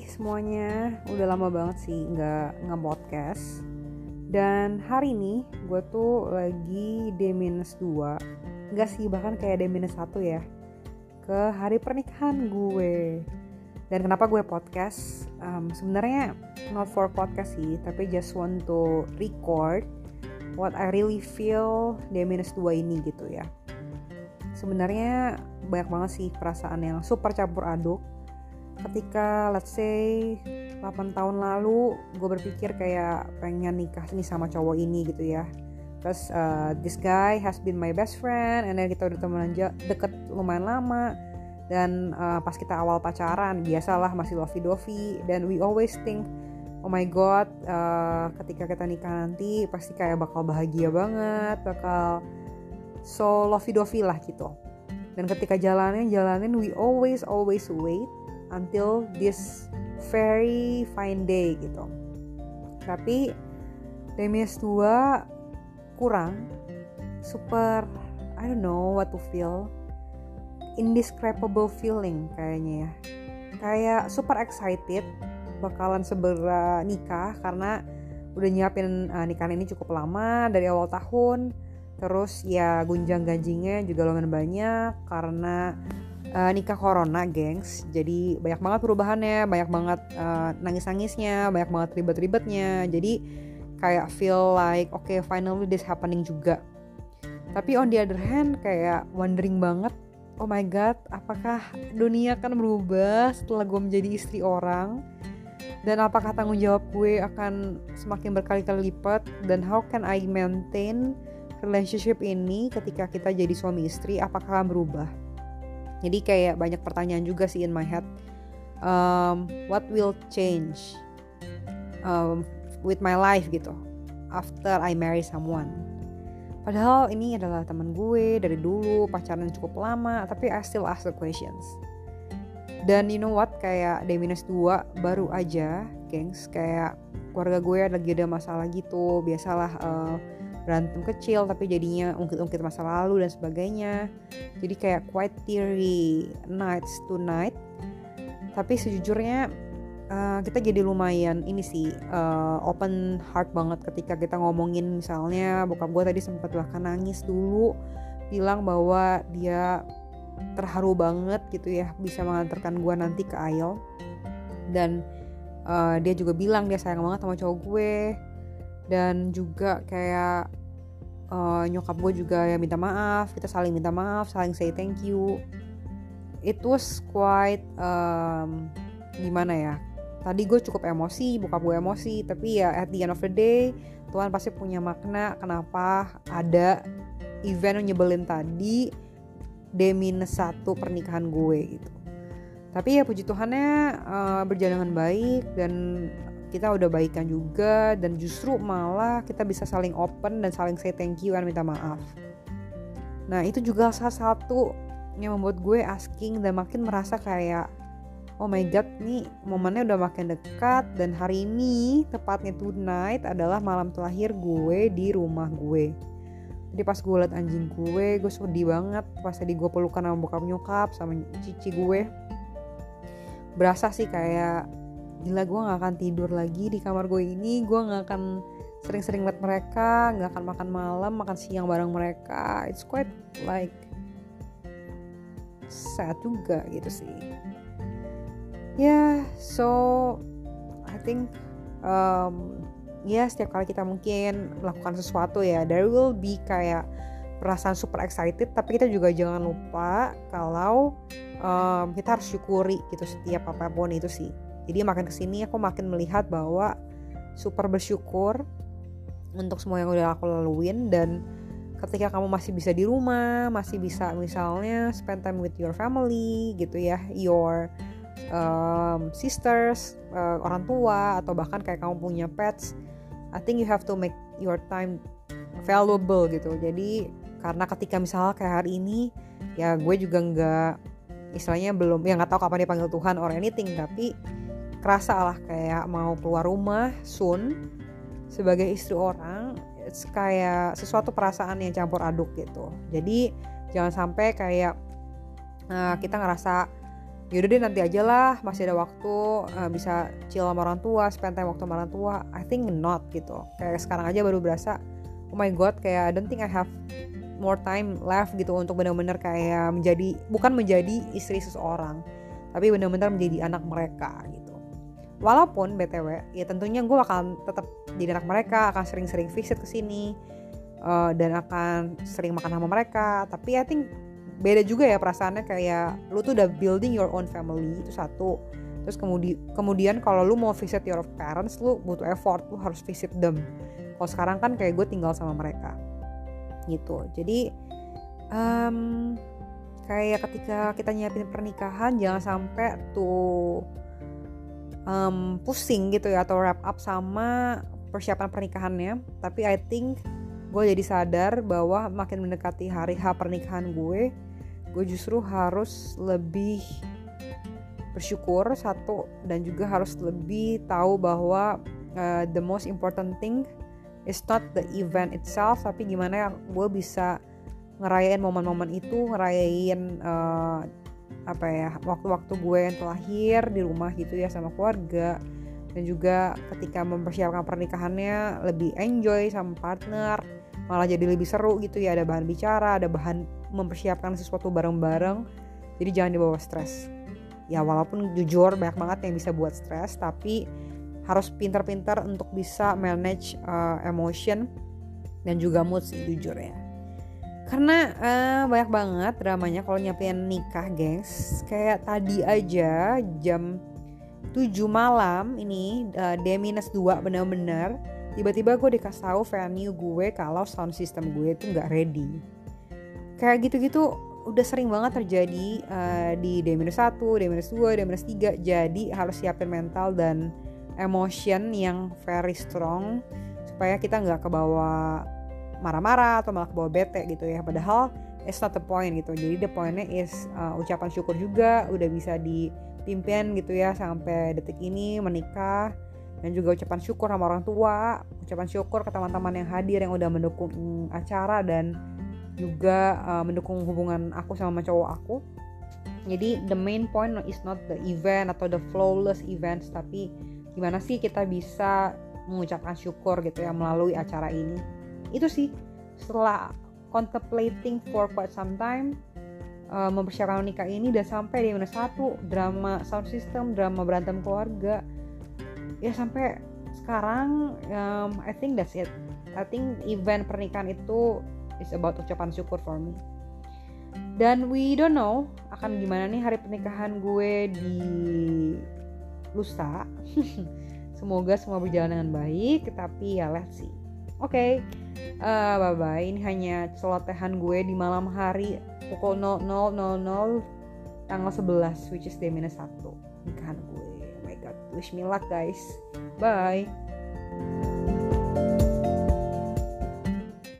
Semuanya, udah lama banget sih nggak nge-podcast. Dan hari ini gue tuh lagi D-2 Nggak sih, bahkan kayak D-1 ya. Ke hari pernikahan gue. Dan kenapa gue podcast? Um, Sebenarnya not for podcast sih, tapi just want to record What I really feel D-2 ini gitu ya. Sebenarnya banyak banget sih perasaan yang super campur aduk ketika let's say 8 tahun lalu gue berpikir kayak pengen nikah nih sama cowok ini gitu ya. Terus uh, this guy has been my best friend and then kita udah temenan deket lumayan lama. Dan uh, pas kita awal pacaran biasalah masih lovey dovey dan we always think oh my god uh, ketika kita nikah nanti pasti kayak bakal bahagia banget bakal so lovey dovey lah gitu. Dan ketika jalanin jalanin we always always wait until this very fine day gitu. Tapi Demis 2 kurang super I don't know what to feel. Indescribable feeling kayaknya ya. Kayak super excited bakalan segera nikah karena udah nyiapin uh, nikahan ini cukup lama dari awal tahun. Terus ya gunjang ganjingnya juga lumayan banyak karena uh, nikah corona, gengs. Jadi banyak banget perubahannya, banyak banget uh, nangis-nangisnya, banyak banget ribet-ribetnya. Jadi kayak feel like oke okay, finally this happening juga. Tapi on the other hand kayak wondering banget, oh my god, apakah dunia akan berubah setelah gue menjadi istri orang? Dan apakah tanggung jawab gue akan semakin berkali-kali lipat? Dan how can I maintain relationship ini ketika kita jadi suami istri? Apakah akan berubah? Jadi kayak banyak pertanyaan juga sih in my head. Um, what will change um, with my life gitu after I marry someone? Padahal ini adalah teman gue dari dulu pacaran cukup lama tapi I still ask the questions. Dan you know what kayak D-2 baru aja gengs kayak keluarga gue lagi ada masalah gitu biasalah uh, berantem kecil tapi jadinya ungkit-ungkit masa lalu dan sebagainya. Jadi kayak quite teary nights tonight tapi sejujurnya uh, kita jadi lumayan ini sih uh, open heart banget ketika kita ngomongin misalnya bokap gue tadi sempat bahkan nangis dulu bilang bahwa dia terharu banget gitu ya bisa mengantarkan gue nanti ke Ail dan uh, dia juga bilang dia sayang banget sama cowok gue dan juga kayak uh, nyokap gue juga ya minta maaf kita saling minta maaf saling say thank you. It was quite um, gimana ya tadi gue cukup emosi buka gue emosi tapi ya at the end of the day Tuhan pasti punya makna kenapa ada event yang nyebelin tadi D-1 pernikahan gue gitu. Tapi ya puji Tuhannya uh, berjalan dengan baik dan kita udah baikan juga dan justru malah kita bisa saling open dan saling say thank you dan minta maaf. Nah itu juga salah satu yang membuat gue asking dan makin merasa kayak oh my god nih momennya udah makin dekat dan hari ini tepatnya tonight adalah malam terakhir gue di rumah gue. Jadi pas gue liat anjing gue, gue sedih banget pas tadi gue pelukan sama bokap nyokap sama cici gue. Berasa sih kayak gila gue gak akan tidur lagi di kamar gue ini. Gue gak akan sering-sering liat mereka gak akan makan malam makan siang bareng mereka. It's quite like sad juga gitu sih. Ya yeah, so I think um, ya yeah, setiap kali kita mungkin melakukan sesuatu ya there will be kayak perasaan super excited tapi kita juga jangan lupa kalau um, kita harus syukuri gitu setiap apa pun itu sih jadi makin ke sini aku makin melihat bahwa super bersyukur untuk semua yang udah aku laluin dan ketika kamu masih bisa di rumah masih bisa misalnya spend time with your family gitu ya your um, sisters uh, orang tua atau bahkan kayak kamu punya pets I think you have to make your time valuable gitu. Jadi karena ketika misalnya kayak hari ini ya gue juga nggak istilahnya belum ya nggak tahu kapan dipanggil Tuhan or anything tapi kerasa lah kayak mau keluar rumah soon sebagai istri orang kayak sesuatu perasaan yang campur aduk gitu. Jadi jangan sampai kayak uh, kita ngerasa yaudah deh nanti aja lah masih ada waktu uh, bisa chill sama orang tua spend time waktu sama orang tua. I think not gitu. Kayak sekarang aja baru berasa oh my god kayak I don't think I have more time left gitu untuk benar-benar kayak menjadi bukan menjadi istri seseorang tapi benar-benar menjadi anak mereka gitu walaupun btw ya tentunya gue akan tetap jadi anak mereka akan sering-sering visit ke sini uh, dan akan sering makan sama mereka. Tapi I think beda juga ya perasaannya kayak lu tuh udah building your own family itu satu. Terus kemudian kemudian kalau lu mau visit your parents lu butuh effort lu harus visit them. Kalau sekarang kan kayak gue tinggal sama mereka. Gitu. Jadi um, kayak ketika kita nyiapin pernikahan jangan sampai tuh um, pusing gitu ya atau wrap up sama persiapan pernikahannya. Tapi I think gue jadi sadar bahwa makin mendekati hari H pernikahan gue gue justru harus lebih bersyukur satu dan juga harus lebih tahu bahwa uh, the most important thing is not the event itself tapi gimana gue bisa ngerayain momen-momen itu ngerayain uh, apa ya waktu-waktu gue yang terlahir di rumah gitu ya sama keluarga. Dan juga ketika mempersiapkan pernikahannya lebih enjoy sama partner malah jadi lebih seru gitu ya. Ada bahan bicara ada bahan mempersiapkan sesuatu bareng-bareng. Jadi jangan dibawa stres. Ya walaupun jujur banyak banget yang bisa buat stres tapi harus pintar-pintar untuk bisa manage uh, emotion dan juga mood sih jujur ya karena uh, banyak banget dramanya kalau nyiapin nikah gengs. Kayak tadi aja jam 7 malam ini uh, D-2 bener-bener tiba-tiba gue dikasih tahu venue gue kalau sound system gue itu nggak ready. Kayak gitu-gitu udah sering banget terjadi uh, di D-1, D-2, D-3 jadi harus siapin mental dan emotion yang very strong supaya kita nggak kebawa marah-marah atau malah kebawa bete gitu ya. Padahal it's not the point gitu. Jadi the pointnya is uh, ucapan syukur juga udah bisa dipimpin gitu ya sampai detik ini menikah. Dan juga ucapan syukur sama orang tua ucapan syukur ke teman-teman yang hadir yang udah mendukung acara dan juga uh, mendukung hubungan aku sama cowok aku. Jadi the main point is not the event atau the flawless events tapi gimana sih kita bisa mengucapkan syukur gitu ya melalui acara ini itu sih setelah contemplating for quite some time uh, mempersiapkan nikah ini udah sampai di mana satu drama sound system drama berantem keluarga. Ya sampai sekarang um, I think that's it. I think event pernikahan itu is about ucapan syukur for me. Dan we don't know akan gimana nih hari pernikahan gue di lusa. Semoga semua berjalan dengan baik tapi ya let's see. Oke okay. Uh, bye bye ini hanya celotehan gue di malam hari pukul 00.00 tanggal 11 which is day minus 1 nikahan gue. Oh my god wish me luck guys. Bye